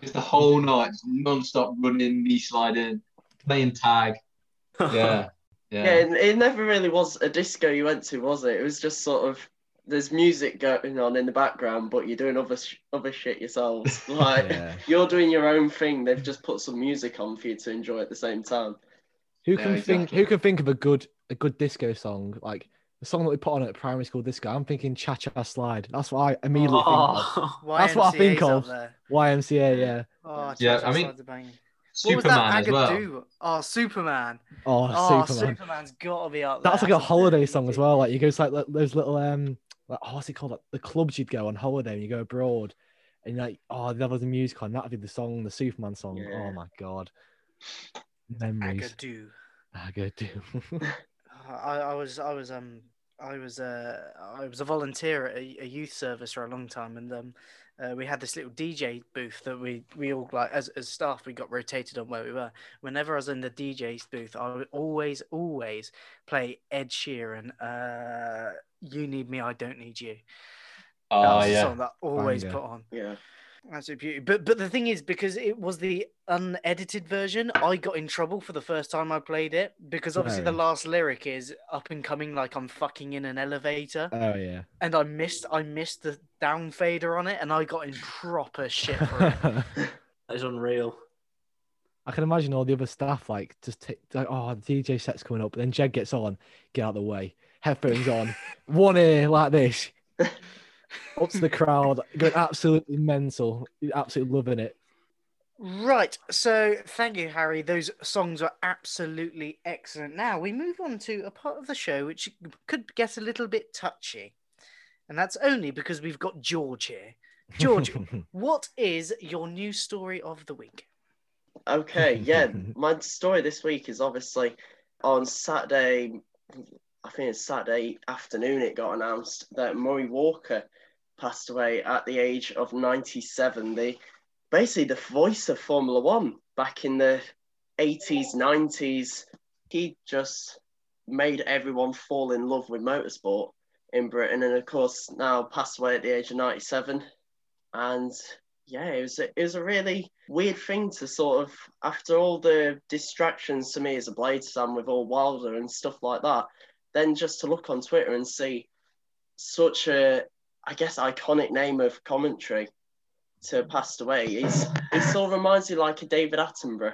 just the whole night, just non-stop running, knee sliding, playing tag. *laughs* Yeah. Yeah, Yeah. it, it never really was a disco you went to, was it? It was just sort of there's music going on in the background, but you're doing other sh- other shit yourselves. *laughs* Like Yeah. you're doing your own thing. They've just put some music on for you to enjoy at the same time. Who Yeah, can think? exactly. Who can think of a good a good disco song? Like the song that we put on at primary school disco. I'm thinking Cha Cha Slide. That's what I immediately think of. Oh. That's what I think of. YMCA. Yeah. Oh, Yeah, Cha-Cha I mean, Slide's a banger. What was that as well. Agadoo? Oh, Superman. Oh, Oh, Superman. Superman's got to be up there. That's like a holiday song as well. Like you go to like those little um, like, oh, what's it called? Like, the clubs you'd go on holiday and you go abroad, and you're like, oh, that was a music on. That'd be the song, the Superman song. Yeah. Oh my god, memories. Agadoo. Do. *laughs* I, I was I was um I was uh I was a volunteer at a, a youth service for a long time and um uh, we had this little DJ booth that we we all like as as staff we got rotated on where we were. Whenever I was in the DJ's booth, I would always always play Ed Sheeran. Uh, you need me, I don't need you. That Oh was yeah. song that I always Banger. put on. Yeah. Absolute beauty. But but the thing is, because it was the unedited version, I got in trouble for the first time I played it because obviously the last lyric is up and coming like I'm fucking in an elevator, oh yeah. and I missed I missed the down fader on it, and I got in proper shit for it. *laughs* *laughs* That is unreal. I can imagine all the other staff like just take like, oh the DJ set's coming up, and then Jed gets on, get out of the way, headphones on, *laughs* one ear like this, up to the crowd, going absolutely mental, absolutely loving it. Right. So thank you, Harry. Those songs are absolutely excellent. Now we move on to a part of the show which could get a little bit touchy, and that's only because we've got George here. George, *laughs* what is your news story of the week? Okay, yeah. *laughs* My story this week is obviously on Saturday. I think it's Saturday afternoon. It got announced that Murray Walker passed away at the age of 97. The basically the voice of Formula One back in the 80s, 90s. He just made everyone fall in love with motorsport in Britain, and of course now passed away at the age of 97. And yeah, it was a, it was a really weird thing to sort of after all the distractions to me as a Blades fan with all Wilder and stuff like that, then just to look on Twitter and see such a I guess iconic name of commentary to have passed away. He's it sort of reminds you like a David Attenborough,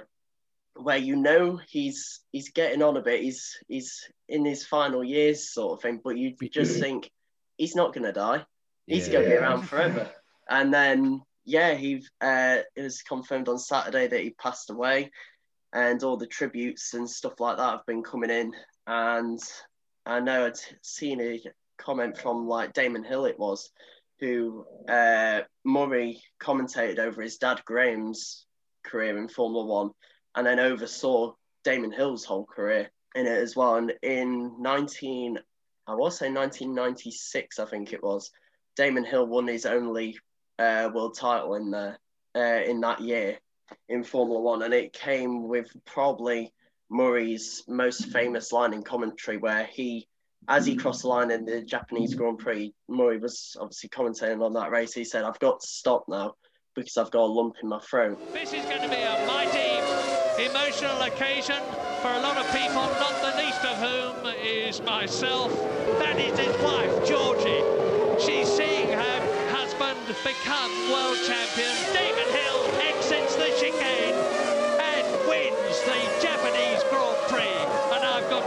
where you know he's he's getting on a bit, he's he's in his final years sort of thing, but you just think he's not gonna die. He's Yeah. gonna be around forever. And then yeah, he uh, it was confirmed on Saturday that he passed away, and all the tributes and stuff like that have been coming in. And I know I'd seen a comment from like Damon Hill, it was, who uh, Murray commentated over his dad Graham's career in Formula One, and then oversaw Damon Hill's whole career in it as well. And in 19, I will say 1996, I think it was, Damon Hill won his only uh, world title in there uh, in that year in Formula One, and it came with probably Murray's most famous line in commentary, where he, as he crossed the line in the Japanese Grand Prix, Murray was obviously commentating on that race. He said, "I've got to stop now because I've got a lump in my throat." This is going to be a mighty emotional occasion for a lot of people, not the least of whom is myself. That is his wife, Georgie. She's seeing her husband become world champion.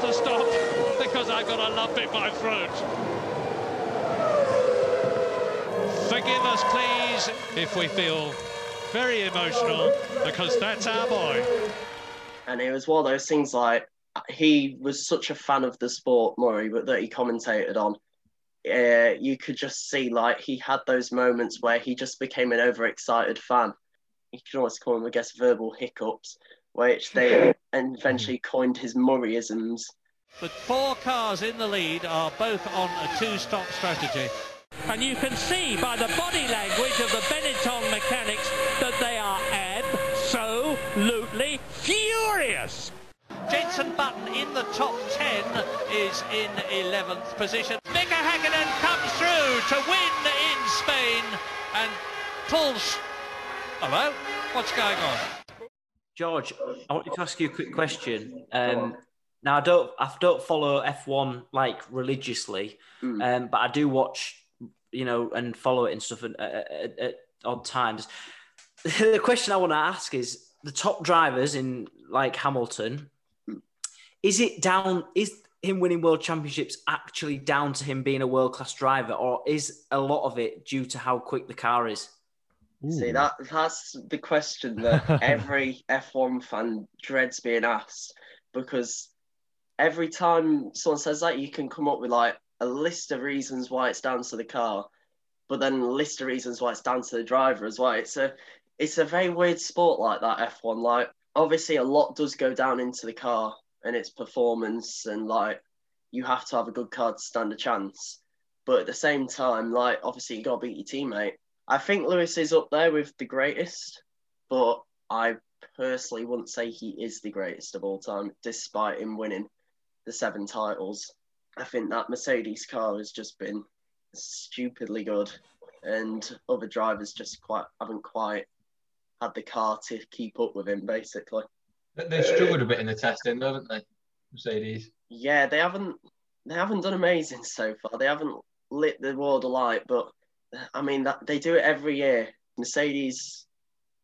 To stop because I've got a lump in my throat. Forgive us, please, if we feel very emotional, because that's our boy. and it was one of those things like he was such a fan of the sport, Murray, but that he commentated on. Uh, you could just see like he had those moments where he just became an overexcited fan. You could almost call them, I guess, verbal hiccups, which they eventually coined his Murrayisms. The four cars in the lead are both on a two-stop strategy. And you can see by the body language of the Benetton mechanics that they are absolutely furious. Jenson Button in the top 10 is in 11th position. Mika Hakkinen comes through to win in Spain and pulls... Hello? What's going on? George, I wanted to ask you a quick question. Um, now I don't, I don't follow F1 like religiously, Mm. um, but I do watch, you know, and follow it and stuff at, at, at, at odd times. *laughs* the question I want to ask is: the top drivers in like Hamilton, is it down? Is him winning world championships actually down to him being a world class driver, or is a lot of it due to how quick the car is? See that that's the question that *laughs* every F1 fan dreads being asked because every time someone says that, you can come up with like a list of reasons why it's down to the car, but then a list of reasons why it's down to the driver as well. It's a it's a very weird sport like that F1. Like obviously a lot does go down into the car and its performance and like you have to have a good car to stand a chance. But at the same time, like obviously you gotta beat your teammate. I think Lewis is up there with the greatest, but I personally wouldn't say he is the greatest of all time, despite him winning the seven titles. I think that Mercedes car has just been stupidly good, and other drivers just quite haven't quite had the car to keep up with him, basically. They- They've struggled a bit in the testing, haven't they? Mercedes. Yeah, they haven't they haven't done amazing so far. They haven't lit the world alight, but I mean that they do it every year. Mercedes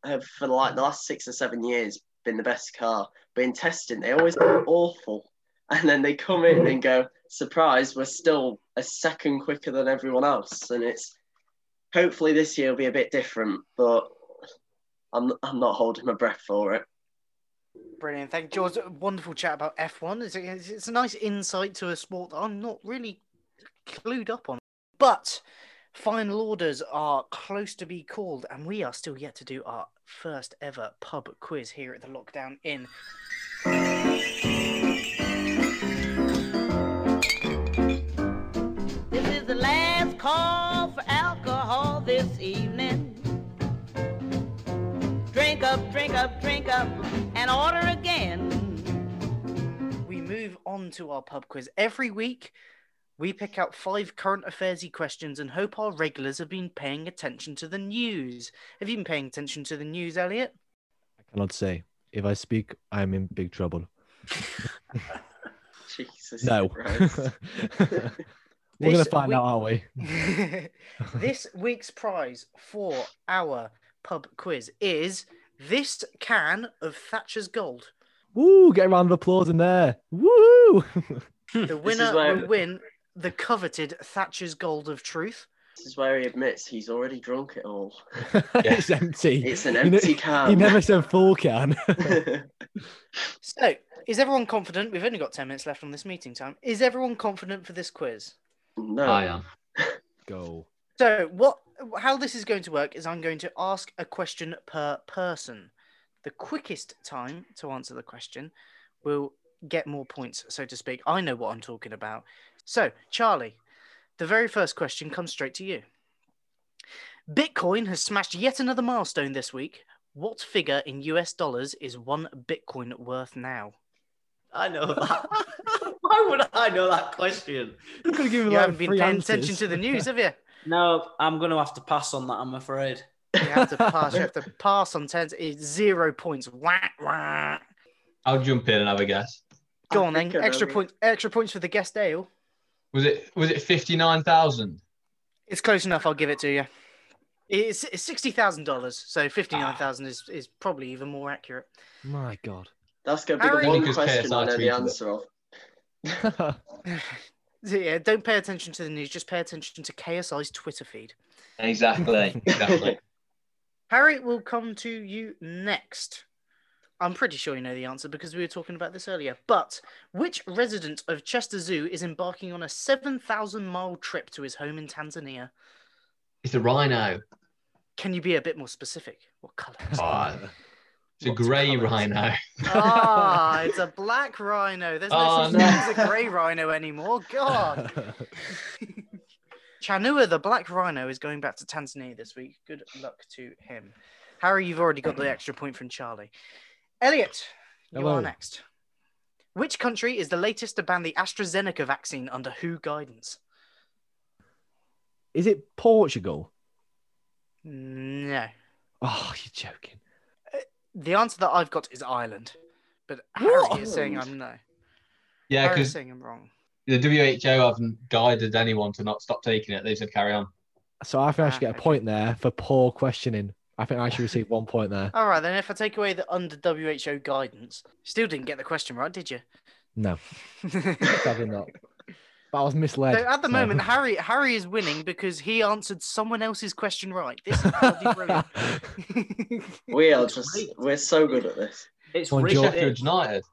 have for like the last six or seven years been the best car, but in testing they always go awful, *laughs* and then they come in and go surprise, we're still a second quicker than everyone else, and it's hopefully this year will be a bit different, but I'm I'm not holding my breath for it. Brilliant. Thank you, George. Wonderful chat about F1. It's a, it's a nice insight to a sport that I'm not really clued up on. But final orders are close to be called, and we are still yet to do our first ever pub quiz here at the Lockdown Inn. This is the last call for alcohol this evening. Drink up, drink up, drink up, and order again. We move on to our pub quiz. Every week, we pick out five current affairsy questions and hope our regulars have been paying attention to the news. Have you been paying attention to the news, Elliot? I cannot say. If I speak, I am in big trouble. *laughs* Jesus No. *laughs* *laughs* We're going to find week- out, aren't we? this week's prize for our pub quiz is this can of Thatcher's Gold. Woo! Get a round of applause in there. Woo! The winner will win the coveted Thatcher's Gold of Truth. This is where he admits he's already drunk it all. *laughs* it's empty. It's an You know- empty can. He never said full can. *laughs* So, is everyone confident? We've only got 10 minutes left on this meeting time. Is everyone confident for this quiz? no. I am. *laughs* Go. So, what how this is going to work is I'm going to ask a question per person. the quickest time to answer the question will get more points, so to speak. I know what I'm talking about. So, Charlie, the very first question comes straight to you. Bitcoin has smashed yet another milestone this week. What figure in US dollars is one Bitcoin worth now? I know that. *laughs* Why would I know that question? You could have given You like haven't been paying answers. attention to the news, have you? *laughs* No, I'm going to have to pass on that. I'm afraid. You have to pass. You have to *laughs* pass on ten. It's zero points. Wah, wah. I'll jump in and have a guess. Go on then. think I know Extra it. points. Extra points for the guest ale. Was it was it fifty nine thousand? It's close enough. I'll give it to you. It's, it's sixty thousand dollars. So fifty nine thousand is is probably even more accurate. My God. That's going to be Harry- the one question I know the answer of. So, *laughs* yeah, don't pay attention to the news. Just pay attention to KSI's Twitter feed. Exactly. Exactly. *laughs* Harry will come to you next. I'm pretty sure you know the answer because we were talking about this earlier. But which resident of Chester Zoo is embarking on a 7,000 mile trip to his home in Tanzania? it's a rhino. Can you be a bit more specific? What colour? is it? Oh, it's a grey colour is it? rhino. Ah, it's a *laughs* black rhino. There's no Oh, such no. thing as a grey rhino anymore. God. *laughs* Chanua, the black rhino, is going back to Tanzania this week. Good luck to him. Harry, you've already got the extra point from Charlie. Elliot, you Hello. are next. Which country is the latest to ban the AstraZeneca vaccine under WHO guidance? Is it Portugal? No. Oh, you're joking. The answer that I've got is Ireland. But What? Harry is saying I'm no. Yeah, Harry's because saying I'm wrong. the WHO haven't guided anyone to not stop taking it. They said carry on. So I think I should Ah, get a point there for poor questioning. I think I should receive one point there. *laughs* All right, then if I take away the under WHO guidance, still didn't get the question right, did you? No, *laughs* sadly not. But I was misled. So at the so- moment, Harry Harry is winning because he answered someone else's question right. This is bloody *laughs* brilliant. We are just, rigged. we're so good at this. It's Come rigged. George. United.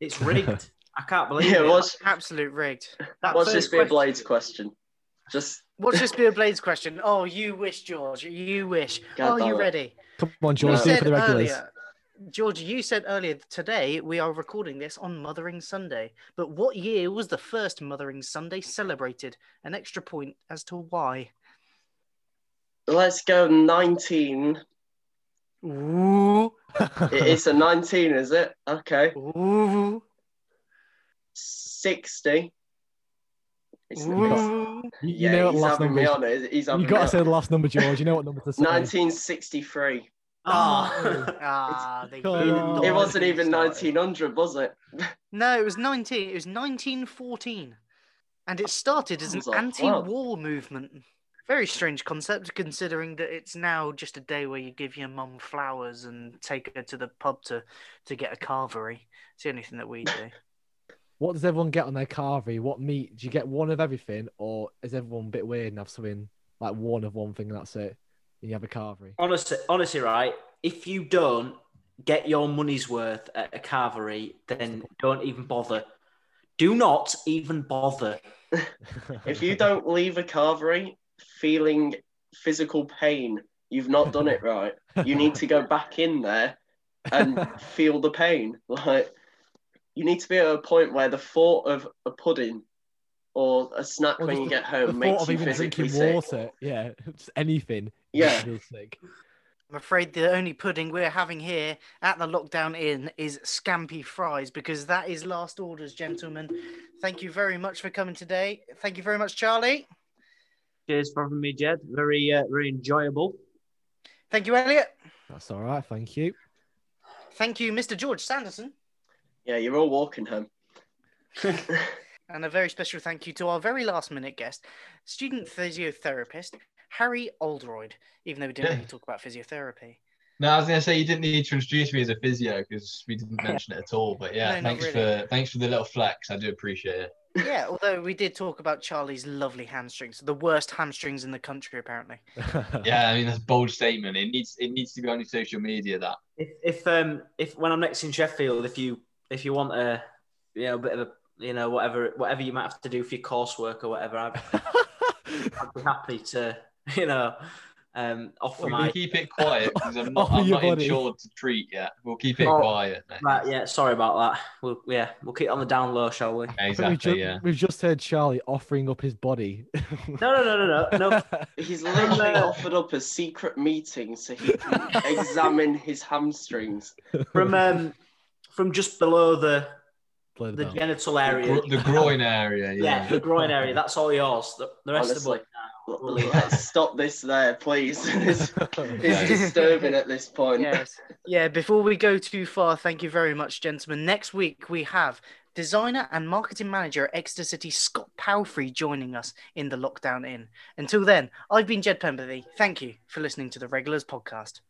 It's rigged. I can't believe Yeah, it. Was, Absolute rigged. That what's first this be a Blades question? Just What's this be a Blades question? Oh, you wish, George. You wish. God Are you it. ready? Come on, George, do it for the regulars. earlier, George, you said earlier today we are recording this on Mothering Sunday. But what year was the first Mothering Sunday celebrated? An extra point as to why. let's go 19. Ooh. It's a 19, is it? Okay. Ooh. 60. It's Ooh. *laughs* You, you yeah, know what he's last number me is. on it. He's You got to say the last number, George. You know what number to *laughs* say. 1963. Oh. Ah, they Come did on. not It wasn't even 1900, was it? No, it was 19. It was 1914. And it started as an like- anti wow. war movement. Very strange concept considering that it's now just a day where you give your mum flowers and take her to the pub to, to get a carvery. It's the only thing that we do. What does everyone get on their carvery? What meat? Do you get one of everything, or is everyone a bit weird and have something like one of one thing and that's it? And you have a carvery. Honestly, honestly, right? If you don't get your money's worth at a carvery, then don't even bother. Do not even bother. *laughs* If you don't leave a carvery feeling physical pain, you've not done it right. You need to go back in there and *laughs* feel the pain. Like you need to be at a point where the thought of a pudding or a snack Or when you the- get the home thought makes of you even physically drinking sick. water, yeah, just anything. Yeah. feels sick. I'm afraid the only pudding we're having here at the lockdown inn is scampi fries because that is last orders, gentlemen. Thank you very much for coming today. Thank you very much, Charlie. Cheers for having me, Jed. Very, uh, very enjoyable. Thank you, Elliot. That's all right. Thank you. Thank you, Mr. George Sanderson. Yeah, you're all walking home. *laughs* And a very special thank you to our very last minute guest, student physiotherapist Harry Oldroyd, even though we didn't Yeah. really talk about physiotherapy. No, I was gonna say you didn't need to introduce me as a physio because we didn't mention it at all. But yeah, *laughs* No, thanks really. for thanks for the little flex. I do appreciate it. Yeah, although we did talk about Charlie's lovely hamstrings, the worst hamstrings in the country, apparently. *laughs* Yeah, I mean that's a bold statement. It needs it needs to be on your social media. That If, if um if when I'm next in Sheffield, if you if you want a you know a bit of a you know whatever whatever you might have to do for your coursework or whatever, I'd, *laughs* I'd be happy to *laughs* you know Um, offer We'll my keep it quiet because I'm not, Offer I'm not body. insured to treat yet. We'll keep it Oh, quiet. mate. right. Yeah, sorry about that. We'll yeah, we'll keep it on the down low, shall we? I think we've, Exactly. ju- Yeah. we've just heard Charlie offering up his body. *laughs* No, no, no, no, no, no. He's literally offered up a secret meeting so he can examine his hamstrings. From um, from just below the Blow the the genital area. Gro- the groin area. Yeah, Yeah. the groin area. That's all yours. The, the rest Honestly. of it. nah, Let's stop this there, please. *laughs* it's, *laughs* it's disturbing at this point. yes. Yeah, before we go too far, thank you very much, gentlemen. Next week we have designer and marketing manager at Exeter City, Scott Palfrey, joining us in the Lockdown Inn. Until then, I've been Jed Pemberley. Thank you for listening to the Regulars podcast.